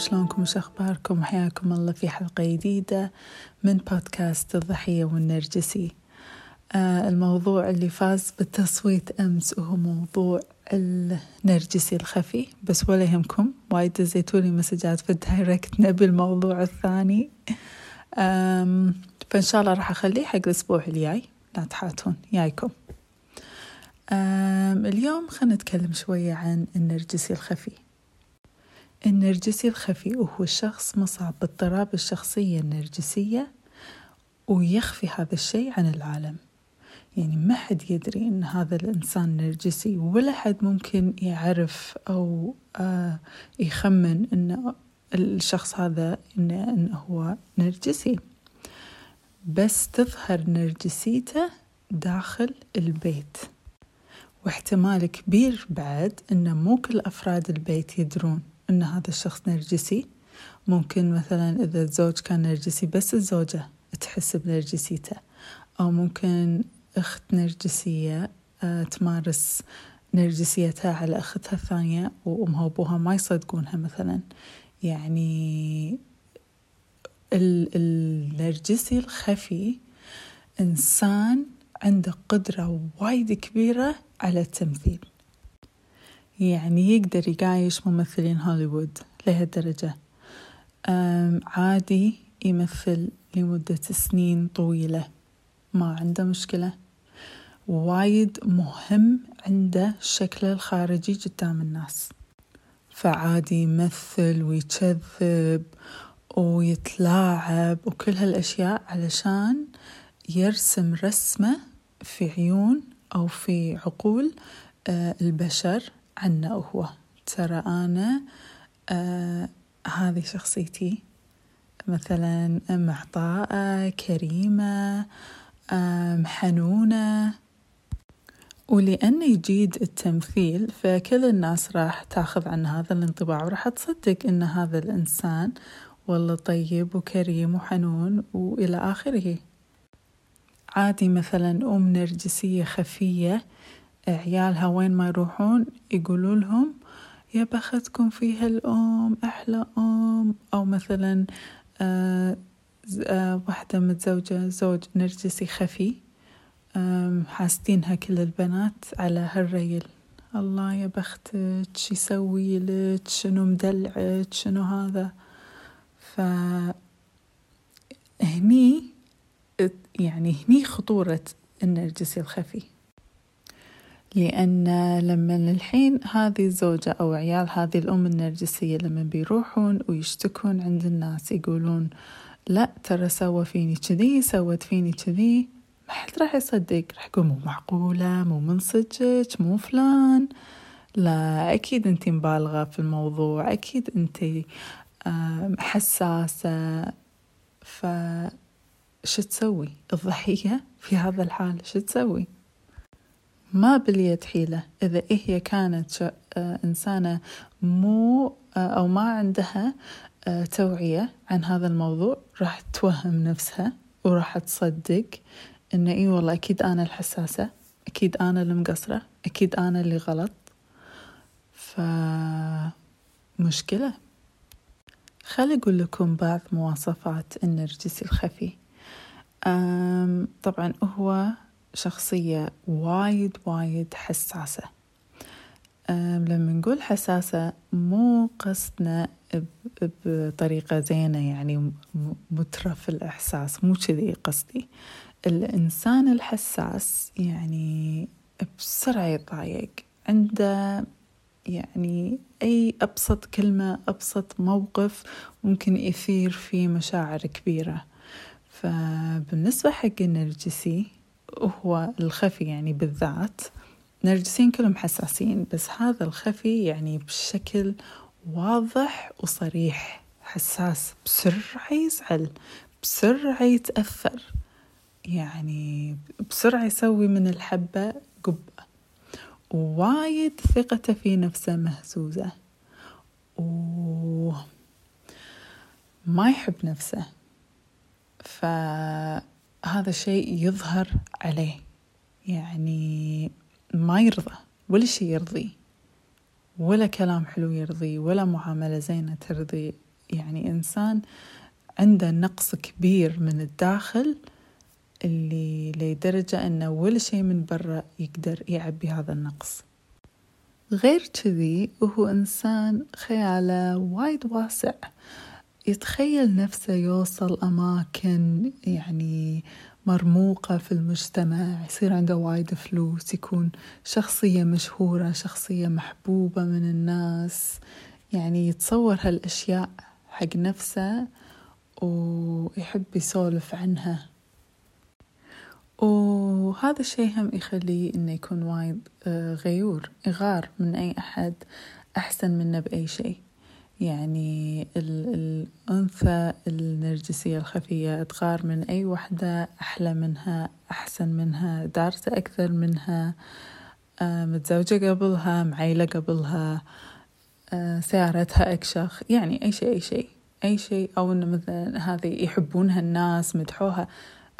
شلونكم وش أخباركم؟ وحياكم الله في حلقة جديدة من بودكاست الضحية والنرجسي. آه الموضوع اللي فاز بالتصويت أمس وهو موضوع النرجسي الخفي. بس ولا يهمكم وايد دزيتولي مسجات في ال direct نبي الموضوع الثاني فإن شاء الله راح أخليه حق الأسبوع الجاي. لا تحاتون جايكم اليوم خلينا نتكلم شوية عن النرجسي الخفي. النرجسي الخفي وهو شخص مصاب باضطراب الشخصية النرجسية ويخفي هذا الشيء عن العالم. يعني ما حد يدري إن هذا الإنسان نرجسي ولا حد ممكن يعرف أو آه يخمن إن الشخص هذا انه, إنه هو نرجسي. بس تظهر نرجسيته داخل البيت. واحتمال كبير بعد إن مو كل أفراد البيت يدرون. إن هذا الشخص نرجسي. ممكن مثلا إذا الزوج كان نرجسي بس الزوجة تحس بنرجسيته. أو ممكن أخت نرجسية آه، تمارس نرجسيتها على أختها الثانية وامها وأبوها ما يصدقونها مثلا. يعني النرجسي الخفي إنسان عنده قدرة وايد كبيرة على التمثيل. يعني يقدر يقايش ممثلين هوليوود لهالدرجة. عادي يمثل لمدة سنين طويلة. ما عنده مشكلة. وايد مهم عنده شكله الخارجي قدام الناس. فعادي يمثل ويكذب ويتلاعب وكل هالأشياء علشان يرسم رسمة في عيون أو في عقول آه، البشر. عنه هو ترى أنا آه هذه شخصيتي. مثلا معطاءة كريمة آه حنونة. ولأنه يجيد التمثيل فكل الناس راح تأخذ عن هذا الانطباع وراح تصدق أن هذا الإنسان والله طيب وكريم وحنون وإلى آخره. عادي مثلا أم نرجسية خفية عيالها وين ما يروحون يقولوا لهم يا بختكم فيها الأم أحلى أم. أو مثلا آه آه واحدة متزوجة زوج نرجسي خفي حاسدينها كل البنات على هالريل. الله يا بختك شو يسوي لك؟ شنو مدلعك؟ شنو هذا؟ ف هني يعني هني خطورة النرجسي الخفي. لأن لما الحين هذه الزوجة أو عيال هذه الأم النرجسية لما بيروحون ويشتكون عند الناس يقولون لا ترى سوى فيني كذي سوت فيني كذي. ما حد راح يصدق راح يقول مو معقولة مو من صدقك مو فلان. لا أكيد أنت مبالغة في الموضوع أكيد أنت حساسة. ف شو تسوي؟ الضحية في هذا الحال شو تسوي؟ ما باليد حيلة. إذا إيه هي كانت آه، إنسانة مو آه، أو ما عندها آه، توعية عن هذا الموضوع راح توهم نفسها وراح تصدق إن إي والله أكيد أنا الحساسة أكيد أنا المقصرة أكيد أنا اللي غلط. فمشكلة خلي أقول لكم بعض مواصفات النرجسي الخفي. طبعا هو شخصية وايد وايد حساسة. لما نقول حساسة مو قصدنا بطريقة زينة يعني مترف الإحساس مو كذي قصدي. الإنسان الحساس يعني بسرعة يتضايق عنده يعني أي أبسط كلمة أبسط موقف ممكن يثير فيه مشاعر كبيرة. فبالنسبة حق النرجسي هو الخفي يعني بالذات. نرجسيين كلهم حساسين بس هذا الخفي يعني بشكل واضح وصريح. حساس بسرعة يزعل بسرعة يتأثر. يعني بسرعة يسوي من الحبة قبة. وايد ثقته في نفسه مهزوزة. وما يحب نفسه. فهذا الشيء يظهر عليه. يعني ما يرضى ولا شيء يرضي ولا كلام حلو يرضي ولا معاملة زينة ترضي. يعني إنسان عنده نقص كبير من الداخل اللي لدرجة أنه ولا شيء من برا يقدر يعبي هذا النقص. غير كذي وهو إنسان خياله وايد واسع. يتخيل نفسه يوصل أماكن يعني مرموقة في المجتمع يصير عنده وايد فلوس يكون شخصية مشهورة شخصية محبوبة من الناس يعني يتصور هالأشياء حق نفسه ويحب يسولف عنها. وهذا الشيء هم يخليه إنه يكون وايد آه، غيور يغار من أي أحد أحسن منه بأي شيء. يعني الأنثى النرجسية الخفية تغار من أي وحدة أحلى منها أحسن منها دارسة أكثر منها آه، متزوجة قبلها معيلة قبلها آه، سيارتها أكشخ يعني أي شيء أي شيء أي شيء. أو إنه مثلا هذه يحبونها الناس مدحوها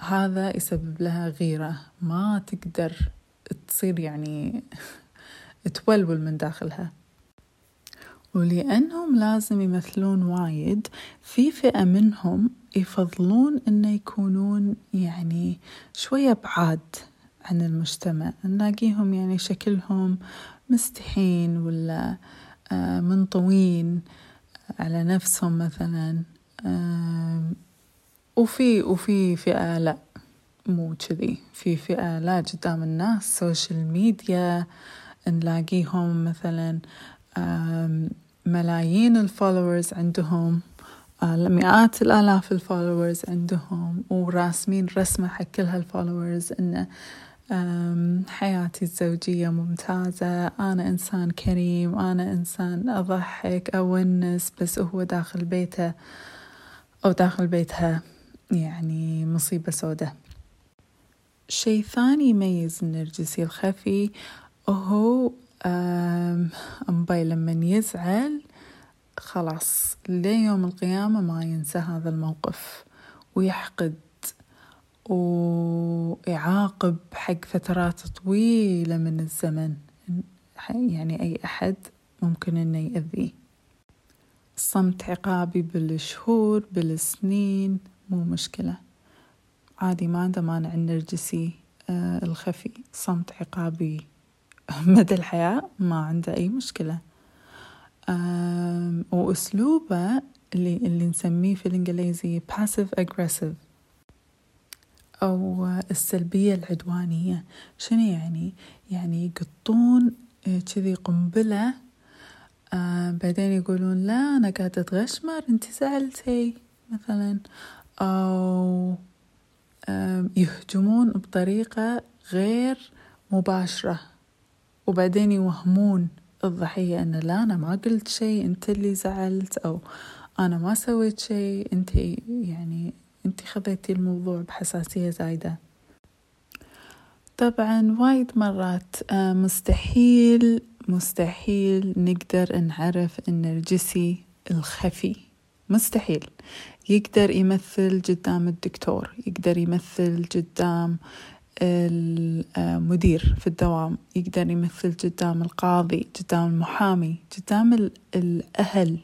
هذا يسبب لها غيرة. ما تقدر تصير يعني تولول من داخلها. ولأنهم لازم يمثلون وايد في فئة منهم يفضلون أنه يكونون يعني شوية بعاد عن المجتمع نلاقيهم يعني شكلهم مستحين ولا آه، منطوين على نفسهم مثلا وفي وفي فئة لا مو كذي في فئة لا قدام الناس social media نلاقيهم مثلا ملايين ال followers عندهم آه، مئات الآلاف ال followers عندهم وراسمين رسمة حق كل هال followers إنه حياتي الزوجية ممتازة أنا إنسان كريم أنا إنسان أضحك أونس بس هو داخل بيته أو داخل بيتها يعني مصيبة سودة. شيء ثاني يميز النرجسي الخفي هو موبايل لما يزعل خلاص ليوم القيامة ما ينسى هذا الموقف ويحقد ويعاقب حق فترات طويلة من الزمن. يعني أي أحد ممكن إنه يأذيه. الصمت عقابي بالشهور بالسنين مو مشكلة. عادي ما عنده مانع النرجسي آه الخفي. صمت عقابي مدى الحياة ما عنده أي مشكلة. وأسلوبه اللي, اللي نسميه في الإنجليزي passive aggressive أو السلبية العدوانية. شنو يعني؟ يعني يقطون آه، كذي قنبلة آه بعدين يقولون لا أنا قاعدة أتغشمر أنت زعلتي مثلا. أو يهجمون بطريقة غير مباشرة. وبعدين يوهمون الضحية أن لا أنا ما قلت شيء أنت اللي زعلت أو أنا ما سويت شيء أنت يعني أنت خذيتي الموضوع بحساسية زايدة. طبعا وايد مرات آه، مستحيل مستحيل نقدر نعرف النرجسي الخفي مستحيل. يقدر يمثل قدام الدكتور يقدر يمثل قدام المدير في الدوام يقدر يمثل قدام القاضي قدام المحامي قدام الأهل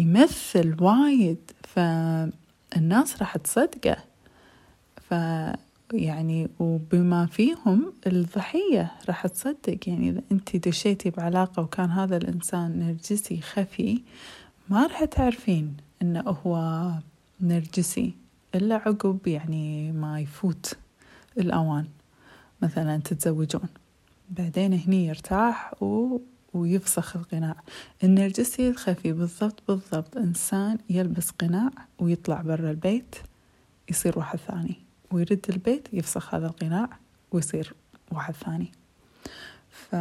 يمثل وايد. فالناس راح تصدقه. ف يعني وبما فيهم الضحية راح تصدق. يعني إذا أنت دشيتي بعلاقة وكان هذا الإنسان نرجسي خفي ما راح تعرفين إنه هو نرجسي. إلا عقب يعني ما يفوت. الأوان مثلا تتزوجون. بعدين هني يرتاح و... ويفسخ القناع. النرجسي الخفي بالضبط بالضبط إنسان يلبس قناع ويطلع برا البيت يصير واحد ثاني. ويرد البيت يفسخ هذا القناع ويصير واحد ثاني. ف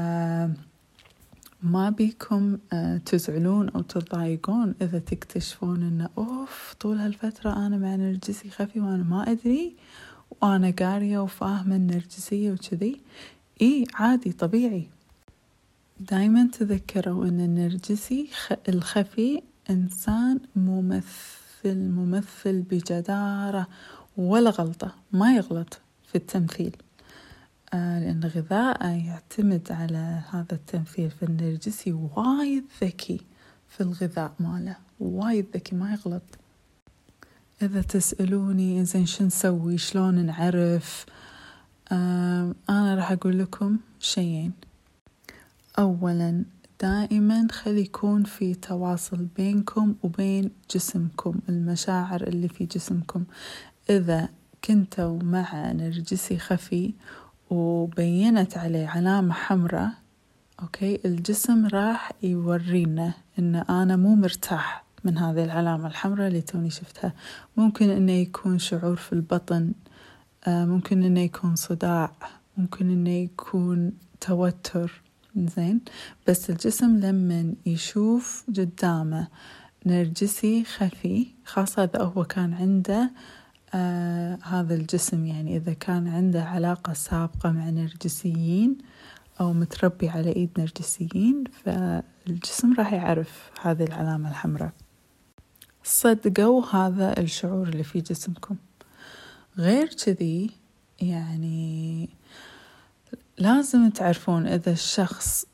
ما بيكم آه، تزعلون أو تضايقون إذا تكتشفون إنه أوف طول هالفترة أنا مع نرجسي خفي وأنا ما أدري وأنا قارية وفاهمة النرجسية وكذي. إيه عادي طبيعي. دايما تذكروا أن النرجسي الخفي إنسان ممثل ممثل بجدارة ولا غلطة ما يغلط في التمثيل. آه، لأن غذاءه يعتمد على هذا التمثيل فالنرجسي وايد ذكي في الغذاء ماله وايد ذكي ما يغلط. إذا تسألوني زين شو نسوي شلون نعرف؟ أنا راح أقول لكم شيئين. أولا دائما خلي يكون في تواصل بينكم وبين جسمكم المشاعر اللي في جسمكم. إذا كنتوا مع نرجسي خفي وبينت عليه علامة حمراء أوكي الجسم راح يورينا إن أنا مو مرتاح. من هذه العلامة الحمراء اللي توني شفتها. ممكن إنه يكون شعور في البطن آه، ممكن إنه يكون صداع ممكن إنه يكون توتر. زين؟ بس الجسم لما يشوف قدامه نرجسي خفي خاصة إذا هو كان عنده آه هذا الجسم. يعني إذا كان عنده علاقة سابقة مع نرجسيين أو متربي على إيد نرجسيين فالجسم راح يعرف هذه العلامة الحمراء. صدقوا هذا الشعور اللي في جسمكم. غير كذي يعني لازم تعرفون إذا الشخص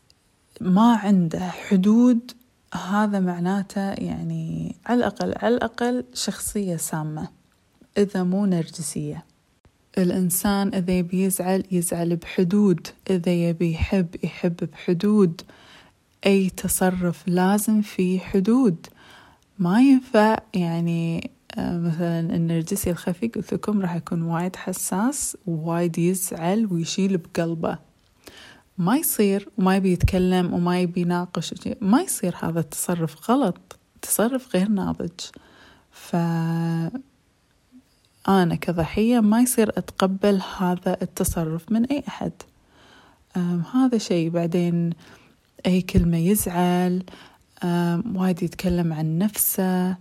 ما عنده حدود هذا معناته يعني على الأقل على الأقل شخصية سامة إذا مو نرجسية. الإنسان إذا يبي يزعل يزعل بحدود. إذا يبي يحب يحب بحدود. أي تصرف لازم في حدود. ما ينفع يعني آه، مثلا النرجسي الخفي قلت لكم راح يكون وايد حساس ووايد يزعل ويشيل بقلبه. ما يصير وما يبي يتكلم وما يبي يناقش ما يصير هذا التصرف غلط تصرف غير ناضج. ف أنا كضحية ما يصير أتقبل هذا التصرف من أي أحد. هذا شيء بعدين أي كلمة يزعل وايد يتكلم عن نفسه.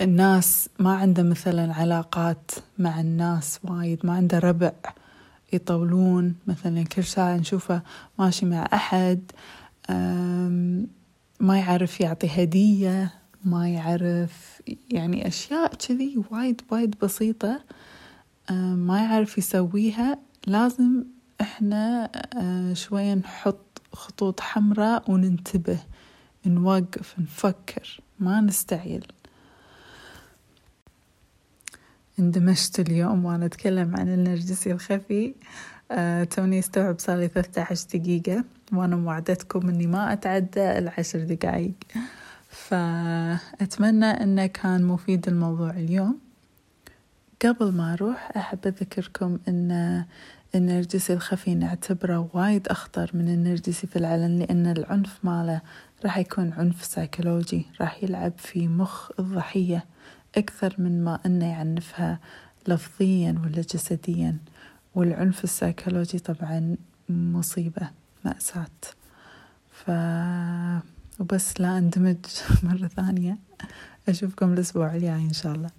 الناس ما عنده مثلا علاقات مع الناس وايد ما عنده ربع يطولون. مثلا كل ساعة نشوفه ماشي مع أحد ما يعرف يعطي هدية ما يعرف يعني أشياء كذي وايد وايد بسيطة ما يعرف يسويها. لازم إحنا شوية نحط خطوط حمراء وننتبه نوقف نفكر ما نستعجل. اندمجت اليوم وأنا أتكلم عن النرجسي الخفي. أه توني استوعب صار لي عشر دقيقة وأنا موعدتكم إني ما أتعدى العشر دقايق. فأتمنى أنه كان مفيد الموضوع اليوم. قبل ما أروح أحب أذكركم أن النرجسي الخفي نعتبره وايد أخطر من النرجسي في العلن لأن العنف ماله راح يكون عنف سيكولوجي راح يلعب في مخ الضحية أكثر من ما أنه يعنفها لفظيا ولا جسديا. والعنف السيكولوجي طبعا مصيبة مأساة. ف وبس لا أندمج مرة ثانية. أشوفكم الأسبوع الجاي إن شاء الله.